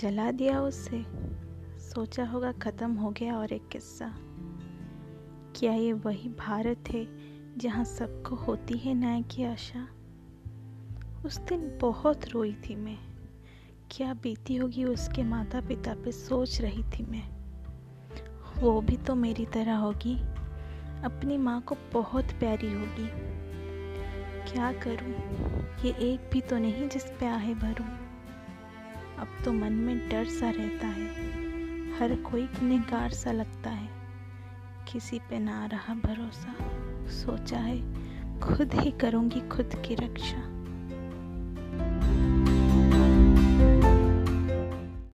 जला दिया उसे। सोचा होगा ख़त्म हो गया और एक किस्सा। क्या ये वही भारत है जहाँ सबको होती है न्याय की आशा? उस दिन बहुत रोई थी मैं। क्या बीती होगी उसके माता पिता पे सोच रही थी मैं। वो भी तो मेरी तरह होगी। अपनी माँ को बहुत प्यारी होगी। क्या करूँ? ये एक भी तो नहीं जिस पे आहे भरूँ। अब तो मन में डर सा रहता है। हर कोई निगार सा लगता है। किसी पे ना रहा भरोसा। सोचा है, खुद ही करूँगी खुद की रक्षा।